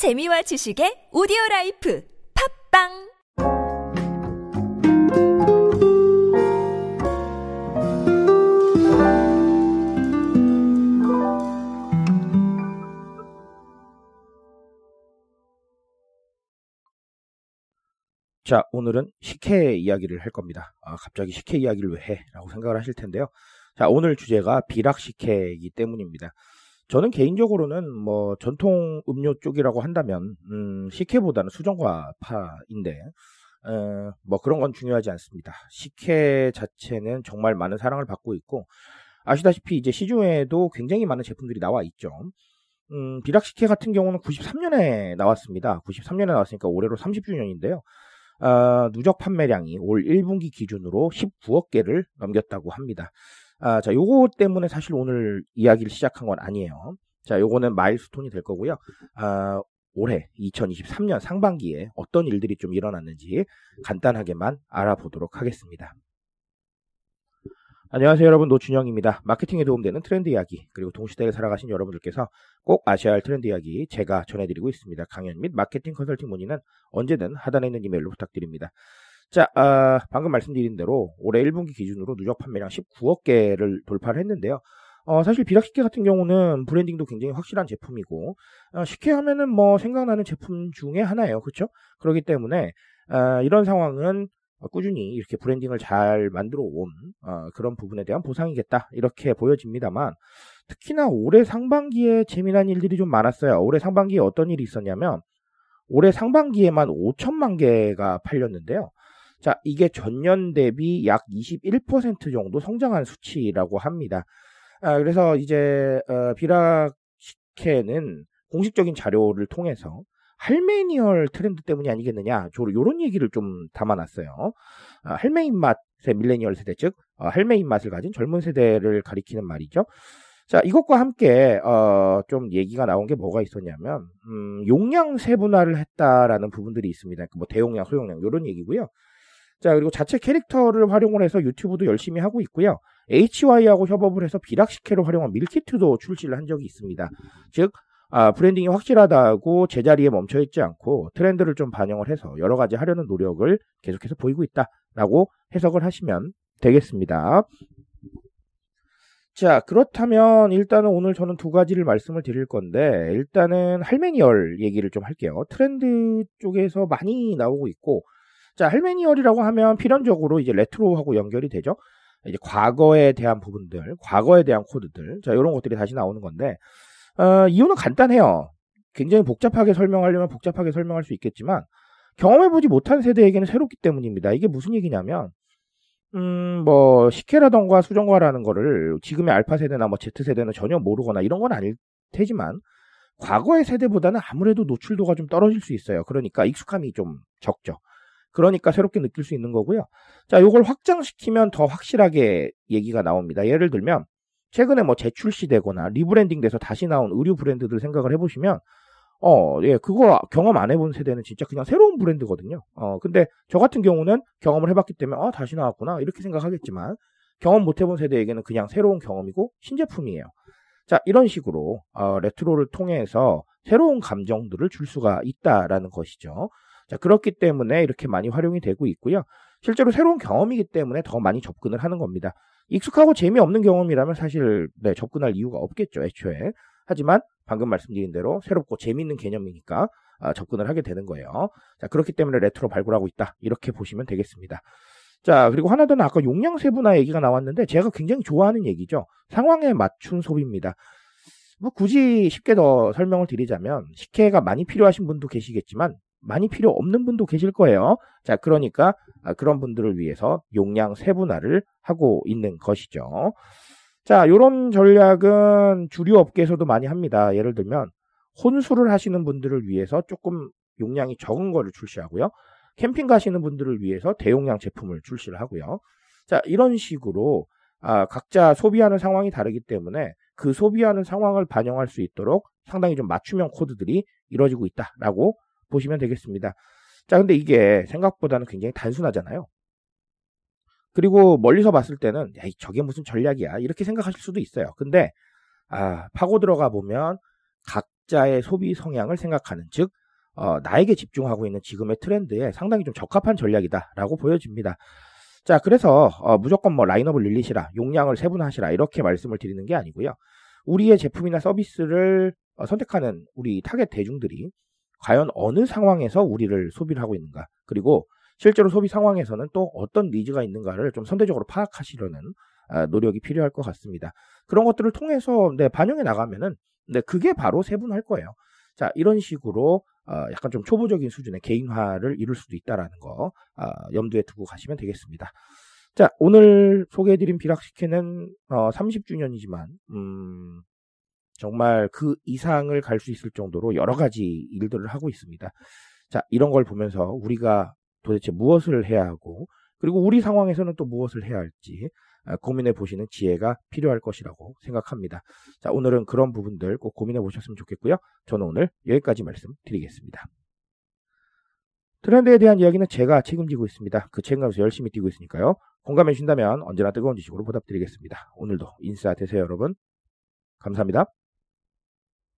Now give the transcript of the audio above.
재미와 지식의 오디오 라이프 팝빵 자, 오늘은 식혜 이야기를 할 겁니다. 아, 갑자기 식혜 이야기를 왜 해? 라고 생각을 하실 텐데요. 자, 오늘 주제가 비락 식혜이기 때문입니다. 저는 개인적으로는 뭐 전통 음료 쪽이라고 한다면 음, 식혜보다는 수정과파인데 어, 뭐 그런 건 중요하지 않습니다. 식혜 자체는 정말 많은 사랑을 받고 있고 아시다시피 이제 시중에도 굉장히 많은 제품들이 나와 있죠. 음, 비락식혜 같은 경우는 93년에 나왔습니다. 93년에 나왔으니까 올해로 30주년인데요. 어, 누적 판매량이 올 1분기 기준으로 19억 개를 넘겼다고 합니다. 아, 자, 요거 때문에 사실 오늘 이야기를 시작한 건 아니에요. 자, 요거는 마일스톤이 될 거고요. 아, 올해 2023년 상반기에 어떤 일들이 좀 일어났는지 간단하게만 알아보도록 하겠습니다. 안녕하세요 여러분 노준영입니다. 마케팅에 도움되는 트렌드 이야기 그리고 동시대를 살아가신 여러분들께서 꼭 아셔야 할 트렌드 이야기 제가 전해드리고 있습니다. 강연 및 마케팅 컨설팅 문의는 언제든 하단에 있는 이메일로 부탁드립니다. 자, 아, 방금 말씀드린 대로 올해 1분기 기준으로 누적 판매량 19억 개를 돌파를 했는데요. 어, 사실 비락식혜 같은 경우는 브랜딩도 굉장히 확실한 제품이고 어, 식혜 하면은 뭐 생각나는 제품 중에 하나예요. 그렇죠? 그렇기 때문에 어, 이런 상황은 꾸준히 이렇게 브랜딩을 잘 만들어 온 어, 그런 부분에 대한 보상이겠다 이렇게 보여집니다만 특히나 올해 상반기에 재미난 일들이 좀 많았어요. 올해 상반기에 어떤 일이 있었냐면 올해 상반기에만 5천만 개가 팔렸는데요. 자, 이게 전년 대비 약 21% 정도 성장한 수치라고 합니다. 아, 그래서 이제 어, 비락 식혜는 공식적인 자료를 통해서 할메니얼 트렌드 때문이 아니겠느냐, 주로 이런 얘기를 좀 담아놨어요. 아, 할메 입맛의 밀레니얼 세대, 즉 어, 할메 입맛을 가진 젊은 세대를 가리키는 말이죠. 자, 이것과 함께 어, 좀 얘기가 나온 게 뭐가 있었냐면 음, 용량 세분화를 했다라는 부분들이 있습니다. 뭐 대용량, 소용량 이런 얘기고요. 자, 그리고 자체 캐릭터를 활용을 해서 유튜브도 열심히 하고 있고요. HY하고 협업을 해서 비락식혜를 활용한 밀키트도 출시를 한 적이 있습니다. 즉, 아, 브랜딩이 확실하다고 제자리에 멈춰 있지 않고 트렌드를 좀 반영을 해서 여러 가지 하려는 노력을 계속해서 보이고 있다라고 해석을 하시면 되겠습니다. 자, 그렇다면 일단은 오늘 저는 두 가지를 말씀을 드릴 건데 일단은 할매니얼 얘기를 좀 할게요. 트렌드 쪽에서 많이 나오고 있고 자, 할메니얼이라고 하면 필연적으로 이제 레트로하고 연결이 되죠. 이제 과거에 대한 부분들, 과거에 대한 코드들, 자, 이런 것들이 다시 나오는 건데, 어, 이유는 간단해요. 굉장히 복잡하게 설명하려면 복잡하게 설명할 수 있겠지만, 경험해보지 못한 세대에게는 새롭기 때문입니다. 이게 무슨 얘기냐면, 음, 뭐, 식혜라던가 수정과라는 거를 지금의 알파 세대나 뭐 Z 세대는 전혀 모르거나 이런 건 아닐 테지만, 과거의 세대보다는 아무래도 노출도가 좀 떨어질 수 있어요. 그러니까 익숙함이 좀 적죠. 그러니까 새롭게 느낄 수 있는 거고요. 자, 요걸 확장시키면 더 확실하게 얘기가 나옵니다. 예를 들면 최근에 뭐 재출시되거나 리브랜딩 돼서 다시 나온 의류 브랜드들 생각을 해보시면 어, 예, 그거 경험 안 해본 세대는 진짜 그냥 새로운 브랜드거든요. 어, 근데 저 같은 경우는 경험을 해봤기 때문에, 아, 다시 나왔구나. 이렇게 생각하겠지만, 경험 못 해본 세대에게는 그냥 새로운 경험이고, 신제품이에요. 자, 이런 식으로, 어, 레트로를 통해서 새로운 감정들을 줄 수가 있다라는 것이죠. 자, 그렇기 때문에 이렇게 많이 활용이 되고 있고요. 실제로 새로운 경험이기 때문에 더 많이 접근을 하는 겁니다. 익숙하고 재미없는 경험이라면 사실 네, 접근할 이유가 없겠죠, 애초에. 하지만 방금 말씀드린 대로 새롭고 재미있는 개념이니까 아, 접근을 하게 되는 거예요. 자, 그렇기 때문에 레트로 발굴하고 있다. 이렇게 보시면 되겠습니다. 자, 그리고 하나 더는 아까 용량 세분화 얘기가 나왔는데 제가 굉장히 좋아하는 얘기죠. 상황에 맞춘 소비입니다. 뭐 굳이 쉽게 더 설명을 드리자면 식혜가 많이 필요하신 분도 계시겠지만 많이 필요 없는 분도 계실 거예요. 자, 그러니까 아, 그런 분들을 위해서 용량 세분화를 하고 있는 것이죠. 자, 이런 전략은 주류 업계에서도 많이 합니다. 예를 들면 혼수를 하시는 분들을 위해서 조금 용량이 적은 거를 출시하고요. 캠핑 가시는 분들을 위해서 대용량 제품을 출시를 하고요. 자, 이런 식으로 아, 각자 소비하는 상황이 다르기 때문에 그 소비하는 상황을 반영할 수 있도록 상당히 좀 맞춤형 코드들이 이루어지고 있다라고 보시면 되겠습니다. 자, 근데 이게 생각보다는 굉장히 단순하잖아요. 그리고 멀리서 봤을 때는 야, 저게 무슨 전략이야 이렇게 생각하실 수도 있어요. 근데 아, 파고 들어가 보면 각자의 소비 성향을 생각하는 즉 어, 나에게 집중하고 있는 지금의 트렌드에 상당히 좀 적합한 전략이다라고 보여집니다. 자, 그래서 어, 무조건 뭐 라인업을 늘리시라, 용량을 세분화하시라 이렇게 말씀을 드리는 게 아니고요. 우리의 제품이나 서비스를 어, 선택하는 우리 타겟 대중들이 과연 어느 상황에서 우리를 소비를 하고 있는가, 그리고 실제로 소비 상황에서는 또 어떤 니즈가 있는가를 좀 선대적으로 파악하시려는 아, 노력이 필요할 것 같습니다. 그런 것들을 통해서 네, 반영해 나가면은 네, 그게 바로 세분할 거예요. 자, 이런 식으로 어, 약간 좀 초보적인 수준의 개인화를 이룰 수도 있다라는 거 어, 염두에 두고 가시면 되겠습니다. 자, 오늘 소개해드린 비락식회는 어, 30주년이지만 음, 정말 그 이상을 갈 수 있을 정도로 여러 가지 일들을 하고 있습니다. 자, 이런 걸 보면서 우리가 도대체 무엇을 해야 하고 그리고 우리 상황에서는 또 무엇을 해야 할지 아, 고민해 보시는 지혜가 필요할 것이라고 생각합니다. 자, 오늘은 그런 부분들 꼭 고민해 보셨으면 좋겠고요. 저는 오늘 여기까지 말씀드리겠습니다. 트렌드에 대한 이야기는 제가 책임지고 있습니다. 그 책임감에서 열심히 뛰고 있으니까요. 공감해 주신다면 언제나 뜨거운 지식으로 보답드리겠습니다. 오늘도 인싸 되세요, 여러분. 감사합니다.